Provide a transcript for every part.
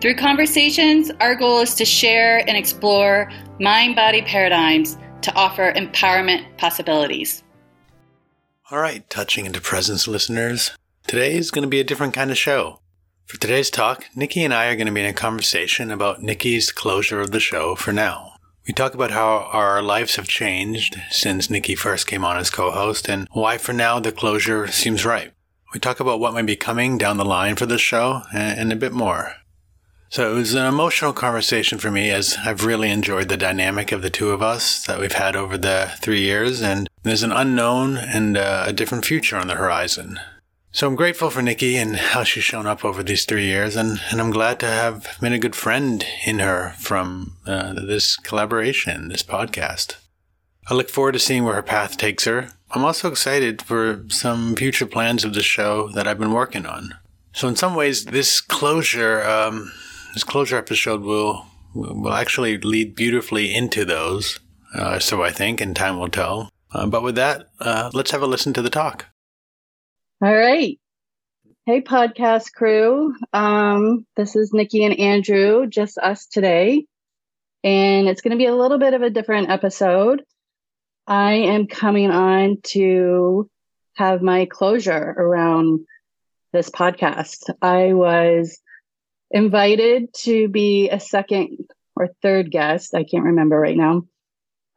Through conversations, our goal is to share and explore mind body paradigms to offer empowerment possibilities. All right, touching into presence listeners. Today is going to be a different kind of show. For today's talk, Nikki and I are going to be in a conversation about Nikki's closure of the show for now. We talk about how our lives have changed since Nikki first came on as co-host and why for now the closure seems right. We talk about what might be coming down the line for the show and a bit more. So it was an emotional conversation for me as I've really enjoyed the dynamic of the two of us that we've had over the three years, and there's an unknown and uh, a different future on the horizon. So I'm grateful for Nikki and how she's shown up over these three years, and, and I'm glad to have been a good friend in her from uh, this collaboration, this podcast. I look forward to seeing where her path takes her. I'm also excited for some future plans of the show that I've been working on. So in some ways, this closure, um, this closure episode will will actually lead beautifully into those. Uh, so I think, and time will tell. Uh, but with that, uh, let's have a listen to the talk. All right. Hey, podcast crew. Um, this is Nikki and Andrew, just us today. And it's going to be a little bit of a different episode. I am coming on to have my closure around this podcast. I was invited to be a second or third guest, I can't remember right now,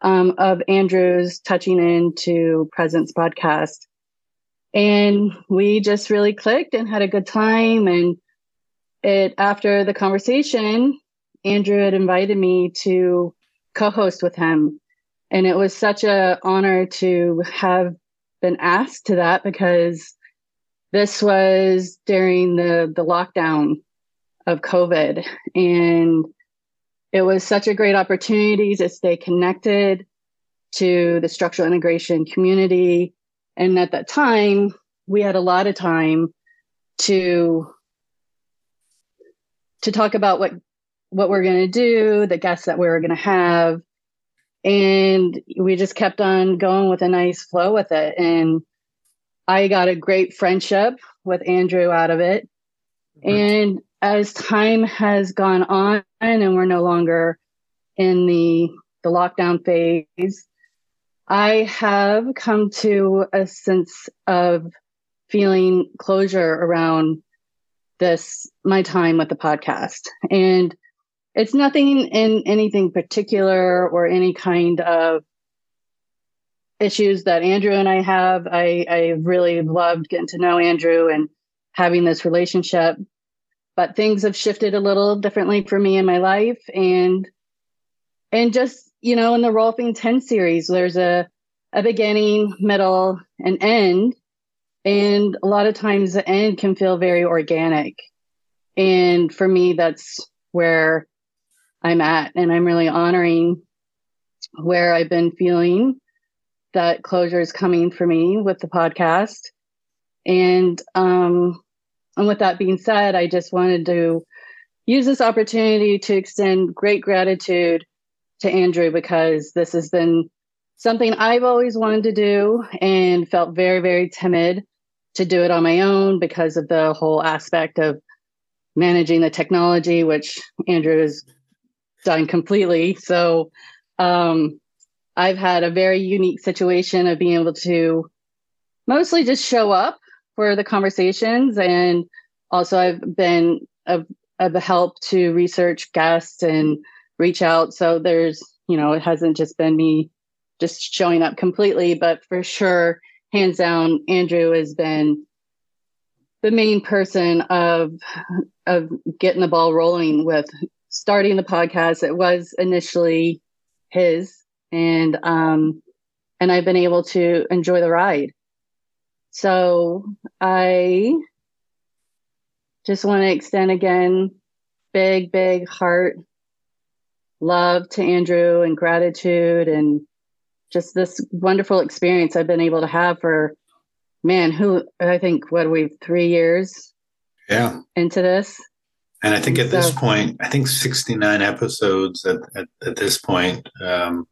um, of Andrew's Touching Into Presence podcast. And we just really clicked and had a good time. And it after the conversation, Andrew had invited me to co-host with him. And it was such a honor to have been asked to that because this was during the the lockdown of COVID. And it was such a great opportunity to stay connected to the structural integration community. And at that time, we had a lot of time to to talk about what what we're going to do, the guests that we were going to have, and we just kept on going with a nice flow with it. And I got a great friendship with Andrew out of it. And as time has gone on and we're no longer in the the lockdown phase, I have come to a sense of feeling closure around this my time with the podcast. And it's nothing in anything particular or any kind of issues that Andrew and I have. I, I really loved getting to know Andrew and having this relationship but things have shifted a little differently for me in my life. And and just you know in the rolfing 10 series there's a a beginning middle and end. And a lot of times the end can feel very organic. And for me that's where i'm at. And i'm really honoring where i've been feeling that closure is coming for me with the podcast and um and with that being said, I just wanted to use this opportunity to extend great gratitude to Andrew because this has been something I've always wanted to do and felt very, very timid to do it on my own because of the whole aspect of managing the technology, which Andrew has done completely. So um, I've had a very unique situation of being able to mostly just show up for the conversations. And also, I've been of, of help to research guests and reach out. So there's, you know, it hasn't just been me just showing up completely, but for sure, hands down, Andrew has been the main person of of getting the ball rolling with starting the podcast. It was initially his, and um, and I've been able to enjoy the ride. So I just want to extend again big, big heart love to Andrew and gratitude and just this wonderful experience I've been able to have for man, who I think what are we three years yeah into this. And I think at so, this point, I think 69 episodes at, at, at this point, um,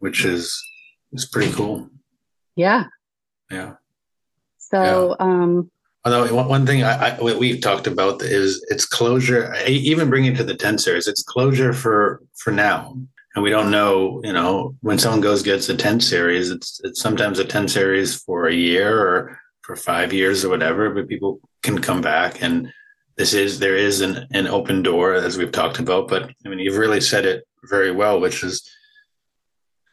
which is is pretty cool. Yeah. Yeah. So, yeah. um, Although one thing I, I, we've talked about is it's closure. Even bringing to the ten series, it's closure for for now, and we don't know. You know, when someone goes gets a ten series, it's it's sometimes a ten series for a year or for five years or whatever. But people can come back, and this is there is an an open door as we've talked about. But I mean, you've really said it very well, which is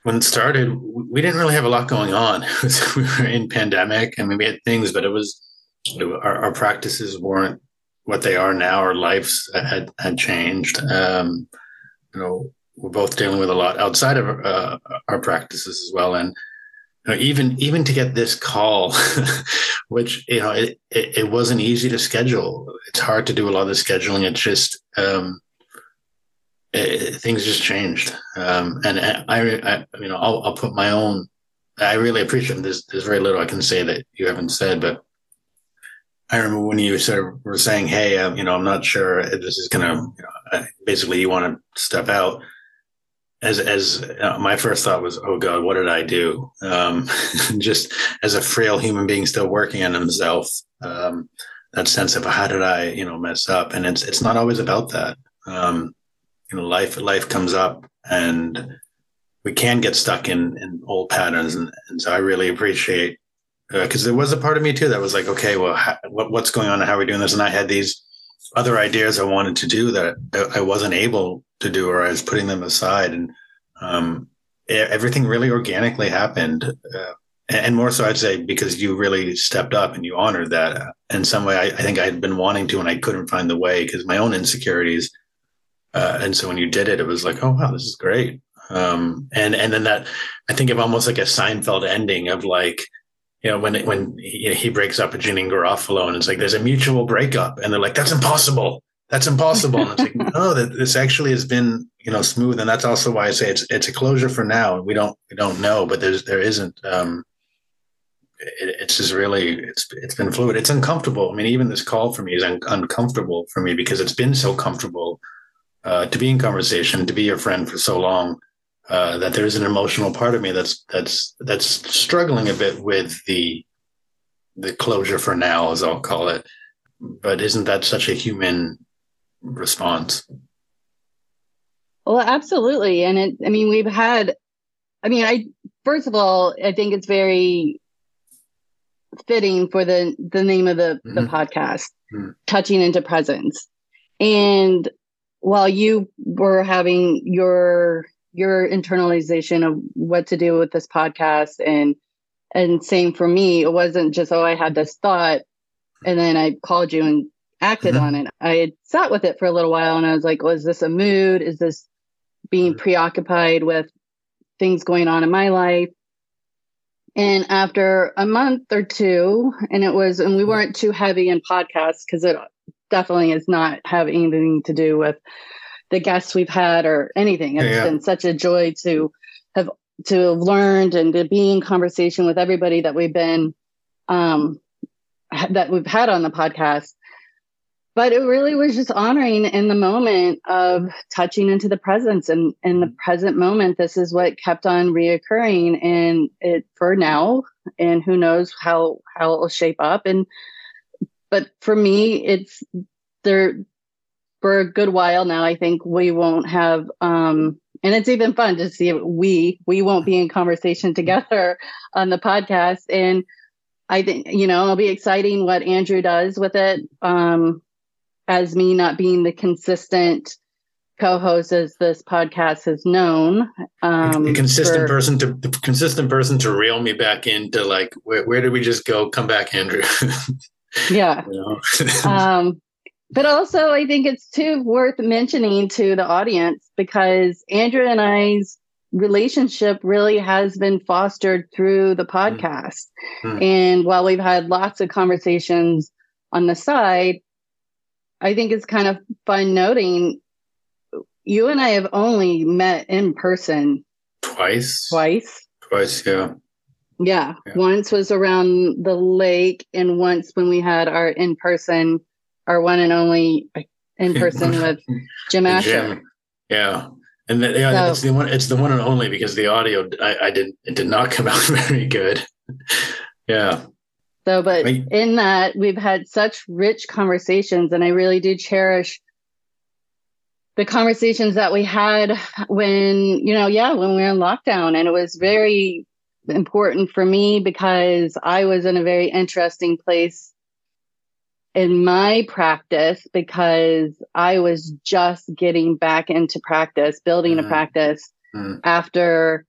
when it started, we didn't really have a lot going on. we were in pandemic. I mean, we had things, but it was our, our, practices weren't what they are now. Our lives had had changed. Um, you know, we're both dealing with a lot outside of uh, our practices as well, and you know, even even to get this call, which you know, it, it, it wasn't easy to schedule. It's hard to do a lot of the scheduling. It's just um, it, things just changed, um, and I, I, you know, I'll, I'll put my own. I really appreciate. There's there's very little I can say that you haven't said, but I remember when you sort of were saying, "Hey, um, you know, I'm not sure if this is going to." You know, basically, you want to step out. As as uh, my first thought was, "Oh God, what did I do?" Um, just as a frail human being still working on himself, um, that sense of how did I, you know, mess up? And it's it's not always about that. Um, you know, life life comes up, and we can get stuck in in old patterns. And, and so I really appreciate because uh, there was a part of me too that was like, okay, well, what, what's going on and how are we doing this? And I had these other ideas I wanted to do that I wasn't able to do, or I was putting them aside. And um, everything really organically happened. Uh, and more so, I'd say, because you really stepped up and you honored that in some way. I, I think I had been wanting to, and I couldn't find the way because my own insecurities. Uh, and so when you did it, it was like, oh wow, this is great. Um, and and then that I think of almost like a Seinfeld ending of like, you know, when when he, he breaks up with Janeane Garofalo, and it's like there's a mutual breakup, and they're like, "That's impossible. That's impossible." And it's like, no, that this actually has been you know smooth, and that's also why I say it's it's a closure for now. We don't we don't know, but there's there isn't. Um, it, it's just really it's it's been fluid. It's uncomfortable. I mean, even this call for me is un- uncomfortable for me because it's been so comfortable uh, to be in conversation, to be your friend for so long uh, that there's an emotional part of me that's that's that's struggling a bit with the the closure for now, as I'll call it. But isn't that such a human response? Well, absolutely, and it. I mean, we've had. I mean, I first of all, I think it's very fitting for the the name of the mm-hmm. the podcast, mm-hmm. touching into presence, and while you were having your your internalization of what to do with this podcast and and same for me it wasn't just oh i had this thought and then i called you and acted mm-hmm. on it i had sat with it for a little while and i was like was this a mood is this being preoccupied with things going on in my life and after a month or two and it was and we mm-hmm. weren't too heavy in podcasts because it definitely is not have anything to do with the guests we've had or anything. It's yeah, been such a joy to have to have learned and to be in conversation with everybody that we've been um, that we've had on the podcast. But it really was just honoring in the moment of touching into the presence and in the present moment. This is what kept on reoccurring, and it for now, and who knows how how it will shape up. And but for me, it's there for a good while now. I think we won't have, um, and it's even fun to see we we won't be in conversation together on the podcast. And I think you know it'll be exciting what Andrew does with it. Um, as me not being the consistent co-host as this podcast has known. Um, a consistent for, person to consistent person to reel me back into like where, where did we just go? Come back, Andrew. yeah. You know? um, but also, I think it's too worth mentioning to the audience because Andrew and I's relationship really has been fostered through the podcast. Mm-hmm. And while we've had lots of conversations on the side, I think it's kind of fun noting you and I have only met in person twice. Twice. Twice, yeah. Yeah. yeah. Once was around the lake, and once when we had our in person, our one and only in person with Jim Asher. Jim. Yeah. And the, yeah, so, it's the one. It's the one and only because the audio I, I did it did not come out very good. yeah. So, but I, in that we've had such rich conversations, and I really do cherish the conversations that we had when you know, yeah, when we were in lockdown, and it was very important for me because I was in a very interesting place in my practice because I was just getting back into practice, building mm. a practice mm. after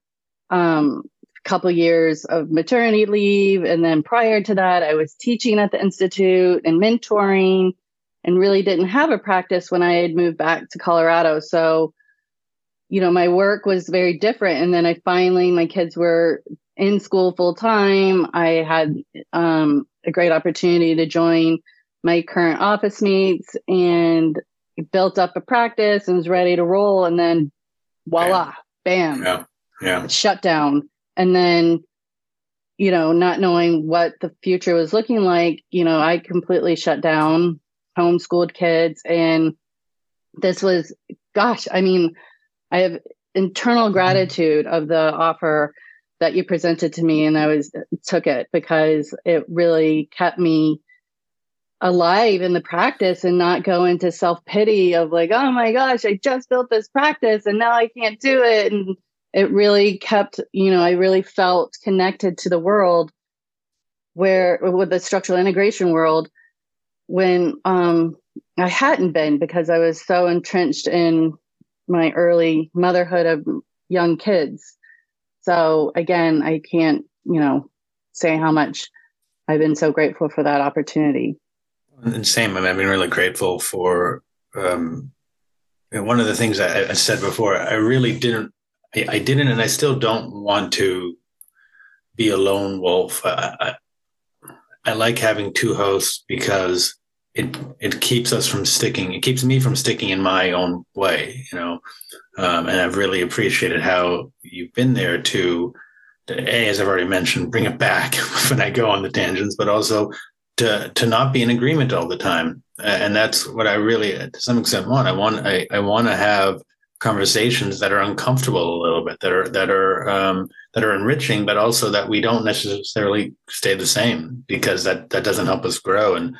um, a couple years of maternity leave. And then prior to that, I was teaching at the Institute and mentoring and really didn't have a practice when I had moved back to Colorado. So, you know, my work was very different. And then I finally, my kids were in school full time. I had um, a great opportunity to join my current office mates and built up a practice and was ready to roll. And then voila, bam, bam yeah. yeah. shut down. And then, you know, not knowing what the future was looking like, you know, I completely shut down, homeschooled kids. And this was, gosh, I mean, I have internal mm-hmm. gratitude of the offer that you presented to me and I was took it because it really kept me alive in the practice and not go into self-pity of like oh my gosh I just built this practice and now I can't do it and it really kept you know I really felt connected to the world where with the structural integration world when um I hadn't been because I was so entrenched in my early motherhood of young kids so again, I can't, you know, say how much I've been so grateful for that opportunity. And same, I mean, I've been really grateful for um, one of the things I, I, said before. I really didn't, I, I, didn't, and I still don't want to be a lone wolf. I, I, I like having two hosts because it it keeps us from sticking. It keeps me from sticking in my own way, you know. Um, and I've really appreciated how you've been there to, to, a, as I've already mentioned, bring it back when I go on the tangents, but also to to not be in agreement all the time. And that's what I really, to some extent, want. I want I, I want to have conversations that are uncomfortable a little bit, that are that are um, that are enriching, but also that we don't necessarily stay the same because that that doesn't help us grow. And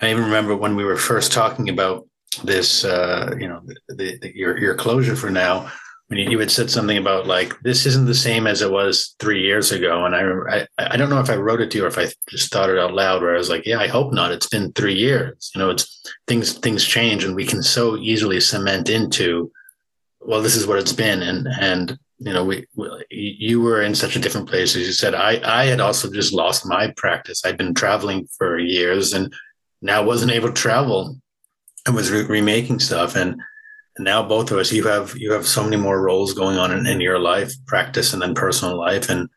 I even remember when we were first talking about this, uh, you know, the, the, your your closure for now. When you, you had said something about like this isn't the same as it was three years ago, and I, I I don't know if I wrote it to you or if I just thought it out loud. Where I was like, yeah, I hope not. It's been three years. You know, it's things things change, and we can so easily cement into, well, this is what it's been, and and you know, we, we, you were in such a different place as you said. I I had also just lost my practice. I'd been traveling for years and now wasn't able to travel and was re- remaking stuff and now both of us you have you have so many more roles going on in, in your life practice and then personal life and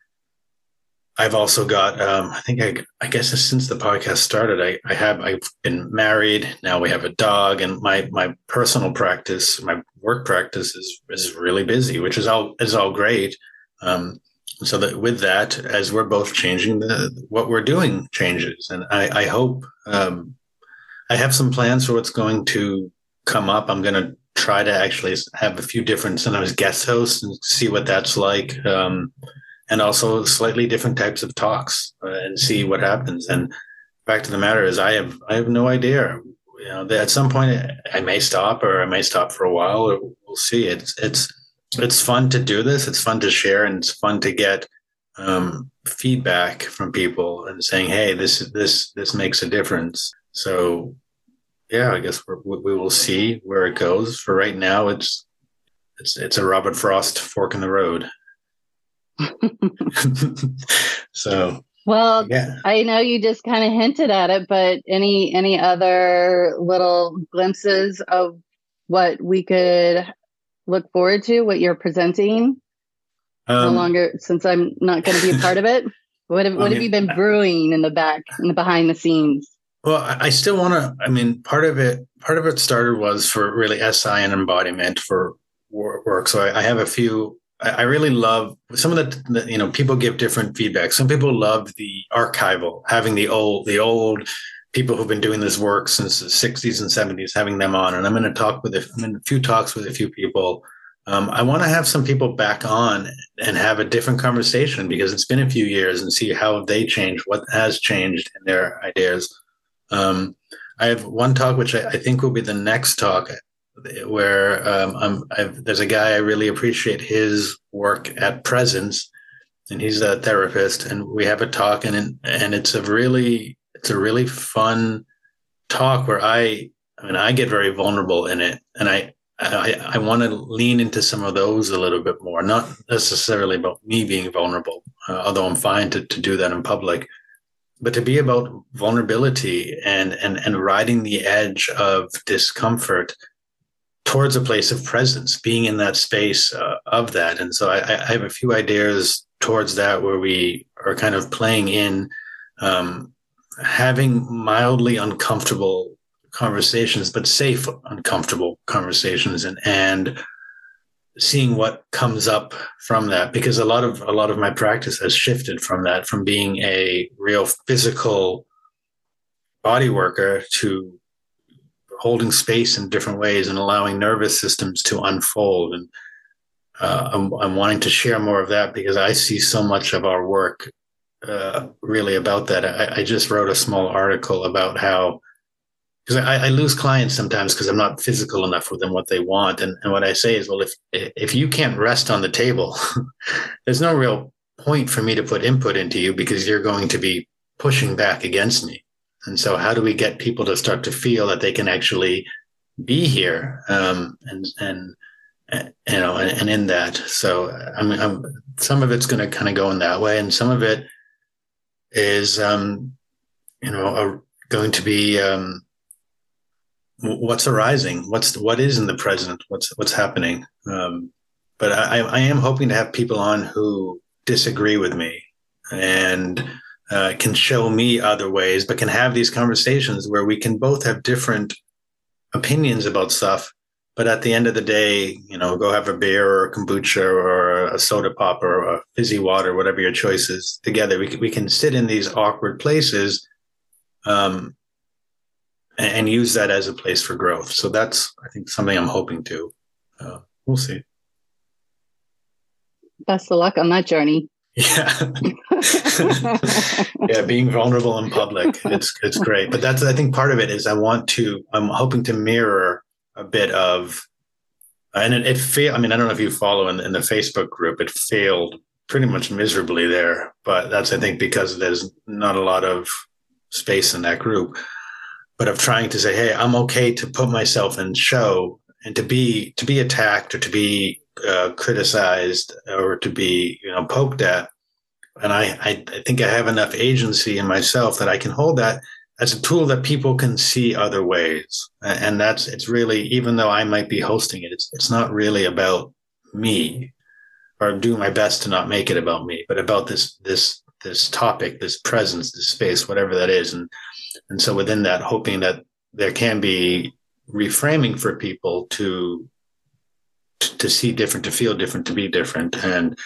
i've also got um, i think I, I guess since the podcast started I, I have i've been married now we have a dog and my my personal practice my work practice is is really busy which is all is all great. Um, so that with that as we're both changing the what we're doing changes and i i hope um, I have some plans for what's going to come up. I'm going to try to actually have a few different sometimes guest hosts and see what that's like, um, and also slightly different types of talks uh, and see what happens. And fact of the matter is, I have I have no idea. You know, at some point I may stop, or I may stop for a while. Or we'll see. It's it's it's fun to do this. It's fun to share, and it's fun to get um, feedback from people and saying, "Hey, this this this makes a difference." So yeah, I guess we will see where it goes. For right now, it's it's it's a Robert Frost fork in the road. so well, yeah. I know you just kind of hinted at it, but any any other little glimpses of what we could look forward to? What you're presenting? Um, no longer, since I'm not going to be a part of it. What have, what have you been brewing in the back, in the behind the scenes? Well, I still want to. I mean, part of it, part of it started was for really SI and embodiment for work. So I, I have a few. I, I really love some of the, the, you know, people give different feedback. Some people love the archival, having the old, the old people who've been doing this work since the 60s and 70s, having them on. And I'm going to talk with a, I'm in a few talks with a few people. Um, I want to have some people back on and have a different conversation because it's been a few years and see how they changed, what has changed in their ideas. Um, I have one talk, which I, I, think will be the next talk, where um, there's a guy I really appreciate his work at Presence, and he's a therapist, and we have a talk, and and it's a really it's a really fun talk where I I mean I get very vulnerable in it, and I I, I want to lean into some of those a little bit more, not necessarily about me being vulnerable, uh, although I'm fine to, to do that in public, but to be about vulnerability and and and riding the edge of discomfort towards a place of presence being in that space uh, of that. And so I, I, have a few ideas towards that where we are kind of playing in um, having mildly uncomfortable conversations but safe uncomfortable conversations and and seeing what comes up from that because a lot of a lot of my practice has shifted from that from being a real physical body worker to holding space in different ways and allowing nervous systems to unfold. And uh, I'm, I'm, wanting to share more of that because I see so much of our work uh, really about that. I, I, just wrote a small article about how because I, I, lose clients sometimes because I'm not physical enough with them what they want. And, and what I say is, well, if if you can't rest on the table, there's no real point for me to put input into you because you're going to be pushing back against me. And so, how do we get people to start to feel that they can actually be here um, and and you know and, and in that? So, I mean, I'm, some of it's going to kind of go in that way, and some of it is, um, you know, a, going to be um, what's arising, what's what is in the present, what's what's happening. Um, but I, I am hoping to have people on who disagree with me and uh, can show me other ways, but can have these conversations where we can both have different opinions about stuff. But at the end of the day, you know, go have a beer or a kombucha or a soda pop or fizzy water, whatever your choice is, together. We can, we can sit in these awkward places um, and, use that as a place for growth. So that's, I think, something I'm hoping to. Uh, we'll see. Best of luck on that journey. Yeah. yeah, being vulnerable in public, it's it's great. But that's I think part of it is I want to I'm hoping to mirror a bit of and it, it failed. I mean, I don't know if you follow in, in the Facebook group, it failed pretty much miserably there. But that's I think because there's not a lot of space in that group but of trying to say, hey, I'm okay to put myself in show and to be to be attacked or to be uh, criticized or to be you know poked at, and I, I I think I have enough agency in myself that I can hold that as a tool that people can see other ways, and that's it's really even though I might be hosting it, it's it's not really about me or doing my best to not make it about me, but about this this this topic, this presence, this space, whatever that is, and and so within that, hoping that there can be reframing for people to to see different, to feel different, to be different. And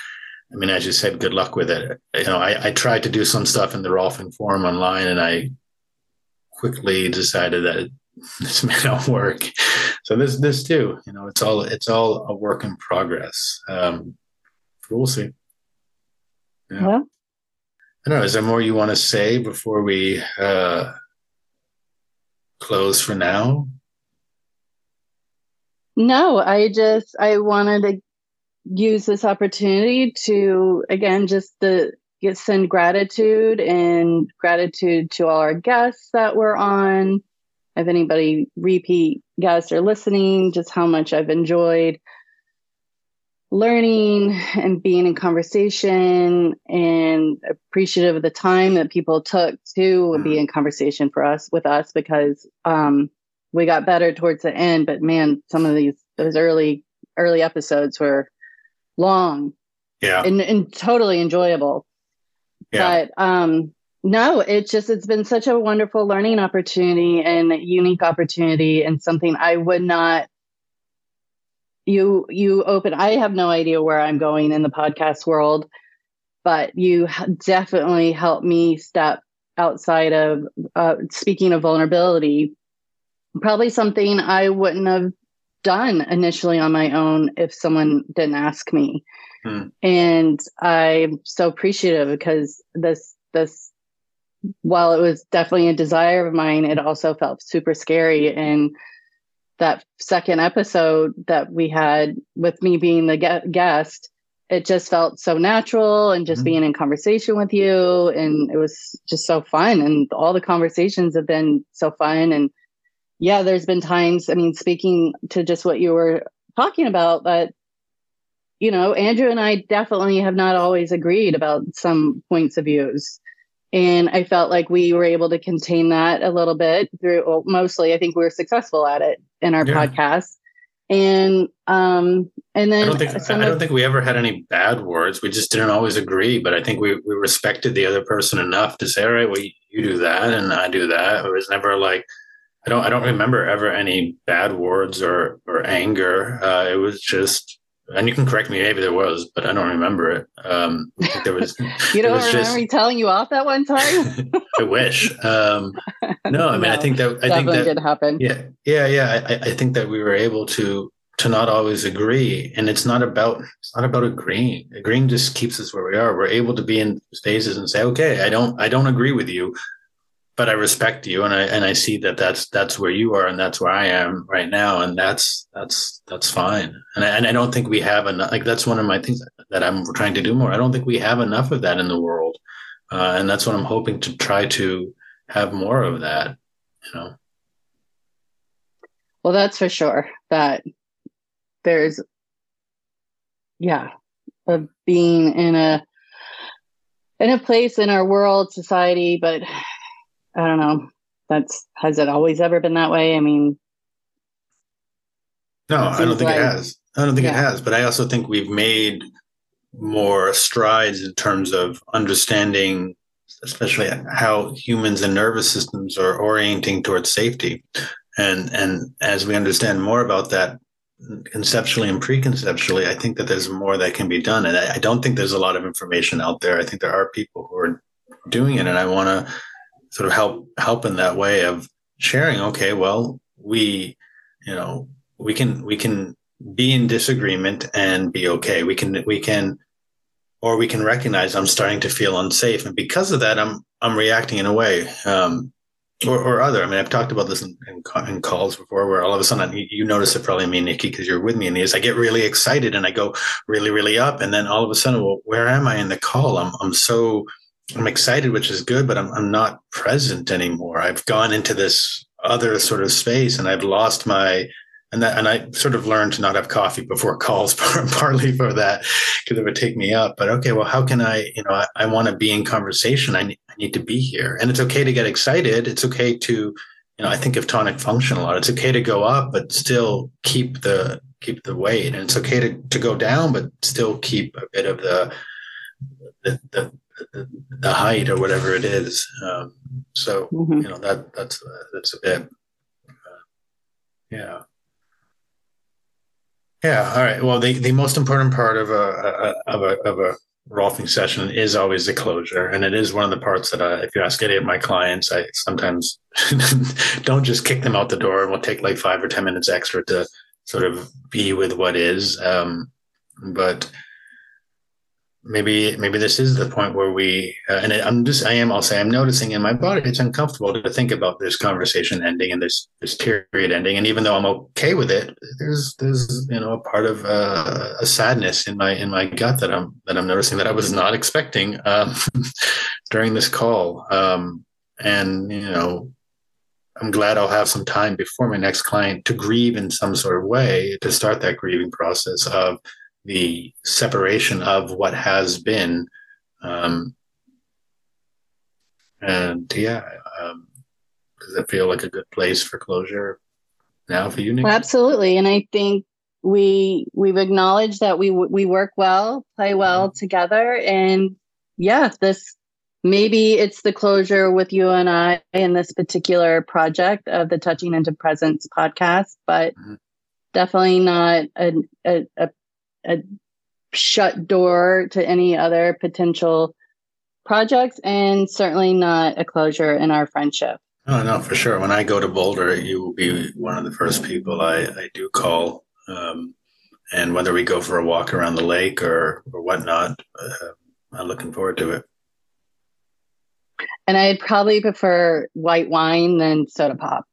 I mean, as you said, good luck with it. You know, I, I tried to do some stuff in the Rolfing forum online, and I quickly decided that this may not work. So this this too, you know, it's all it's all a work in progress. Um, we'll see. Yeah. Well, I don't know. Is there more you want to say before we uh, close for now? No, I just I wanted to use this opportunity to again just to get send gratitude and gratitude to all our guests that were on. If anybody repeat guests are listening, just how much I've enjoyed learning and being in conversation and appreciative of the time that people took to be mm-hmm. in conversation for us with us because um, we got better towards the end but man some of these those early early episodes were long yeah and, and totally enjoyable yeah. but um no, it's just it's been such a wonderful learning opportunity and unique opportunity and something I would not you you open I have no idea where I'm going in the podcast world, but you definitely helped me step outside of uh, speaking of vulnerability. Probably something I wouldn't have done initially on my own if someone didn't ask me. Hmm. And I'm so appreciative because this this while it was definitely a desire of mine, it also felt super scary. And that second episode that we had with me being the guest, it just felt so natural and just mm-hmm. being in conversation with you. And it was just so fun. And all the conversations have been so fun. And yeah, there's been times, I mean, speaking to just what you were talking about, that, you know, Andrew and I definitely have not always agreed about some points of views. And I felt like we were able to contain that a little bit through, well, mostly, I think we were successful at it in our yeah. podcast. And, um, and then I don't, think, I don't think we ever had any bad words. We just didn't always agree, but I think we, we respected the other person enough to say, all right, well, you do that and I do that. It was never like, I don't, I don't remember ever any bad words or, or anger. Uh, it was just, and you can correct me, maybe there was, but I don't remember it. Um, there was. you don't was remember just, me telling you off that one time? I wish. Um, no, I mean, no, I think that I think that did happen. Yeah, yeah, yeah. I, I think that we were able to to not always agree, and it's not about it's not about agreeing. Agreeing just keeps us where we are. We're able to be in spaces and say, okay, I don't I don't agree with you, but I respect you, and I and I see that that's that's where you are, and that's where I am right now, and that's that's that's fine. And I, and I don't think we have enough. Like that's one of my things that I'm trying to do more. I don't think we have enough of that in the world, uh, and that's what I'm hoping to try to have more of that. You know. Well, that's for sure. That there's, yeah, of being in a in a place in our world, society, but I don't know. That's has it always ever been that way? I mean, no, I don't think like, it has. I don't think yeah. it has. But I also think we've made more strides in terms of understanding, especially how humans and nervous systems are orienting towards safety. And and as we understand more about that conceptually and preconceptually, I think that there's more that can be done. And I, I don't think there's a lot of information out there. I think there are people who are doing it, and I want to sort of help help in that way of sharing okay well we you know we can we can be in disagreement and be okay. We can we can or we can recognize i'm starting to feel unsafe. And because of that i'm i'm reacting in a way um, or, or other. I mean i've talked about this in, in, in calls before where all of a sudden you, notice it probably me nikki because you're with me in these. I get really excited and i go really really up. And then all of a sudden well where am i in the call? I'm, I'm so I'm excited, which is good, but I'm, I'm not present anymore. I've gone into this other sort of space and I've lost my, and that, and I sort of learned to not have coffee before calls, partly for that, because it would take me up. But okay, well, how can I, you know, I, I want to be in conversation. I need, I need to be here. And it's okay to get excited. It's okay to, you know, I think of tonic function a lot. It's okay to go up, but still keep the, keep the weight. And it's okay to, to go down, but still keep a bit of the, the, the the, height or whatever it is. Um, so mm-hmm. you know that that's uh, that's a bit. Uh, yeah. Yeah. All right. Well, the, the most important part of a, a of a of a rolfing session is always the closure, and it is one of the parts that I, if you ask any of my clients, I sometimes don't just kick them out the door, and we'll take like five or ten minutes extra to sort of be with what is. Um, but maybe maybe this is the point where we uh, and i'm just i am i'll say i'm noticing in my body it's uncomfortable to think about this conversation ending and this this period ending. And even though i'm okay with it there's there's you know a part of uh, a sadness in my in my gut that i'm that i'm noticing that i was not expecting um, during this call. Um, and you know i'm glad i'll have some time before my next client to grieve in some sort of way to start that grieving process of the separation of what has been. Um, and yeah, um, does it feel like a good place for closure now for you, Nick? Well, absolutely, and I think we we've acknowledged that we we work well, play well mm-hmm. together, and yeah, this maybe it's the closure with you and I in this particular project of the Touching into Presence podcast, but mm-hmm. definitely not a, a, a, a shut door to any other potential projects and certainly not a closure in our friendship. Oh, no, for sure. When I go to Boulder, you will be one of the first people I, I do call. Um, and whether we go for a walk around the lake or, or whatnot, uh, I'm looking forward to it. And I'd probably prefer white wine than soda pop.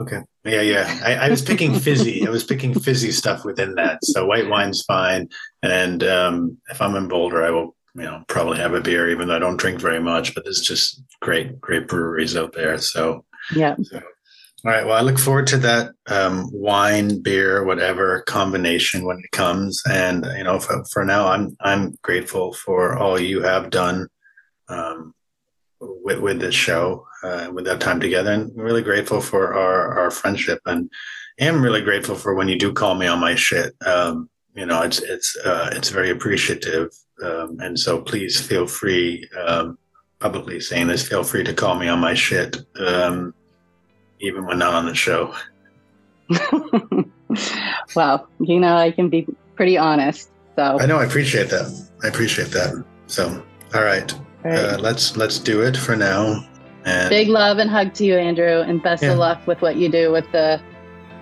Okay. Yeah, yeah. I, I was picking fizzy. I was picking fizzy stuff within that. So white wine's fine. And um, if I'm in Boulder, I will, you know, probably have a beer, even though I don't drink very much. But there's just great, great breweries out there. So yeah. So, all right. Well, I look forward to that um, wine, beer, whatever combination when it comes. And you know, for, for now, I'm I'm grateful for all you have done um, with, with this show, uh, with that time together, and really grateful for our, our friendship. And am really grateful for when you do call me on my shit. Um, you know, it's it's uh, it's very appreciative, um, and so please feel free. Um, publicly saying this, feel free to call me on my shit, um, even when not on the show. well, you know, I can be pretty honest. So I know I appreciate that. I appreciate that. So, all right. Uh, let's let's do it for now. And Big love and hug to you, Andrew, and best yeah. of luck with what you do with the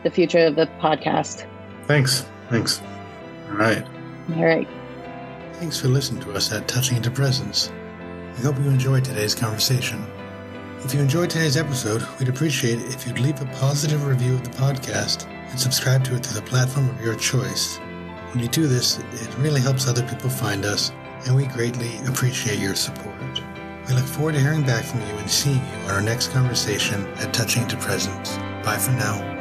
the future of the podcast. Thanks. Thanks. All right. All right. Thanks for listening to us at Touching into Presence. We hope you enjoyed today's conversation. If you enjoyed today's episode, we'd appreciate it if you'd leave a positive review of the podcast and subscribe to it through the platform of your choice. When you do this, it really helps other people find us and we greatly appreciate your support. We look forward to hearing back from you and seeing you on our next conversation at Touching to Presence. Bye for now.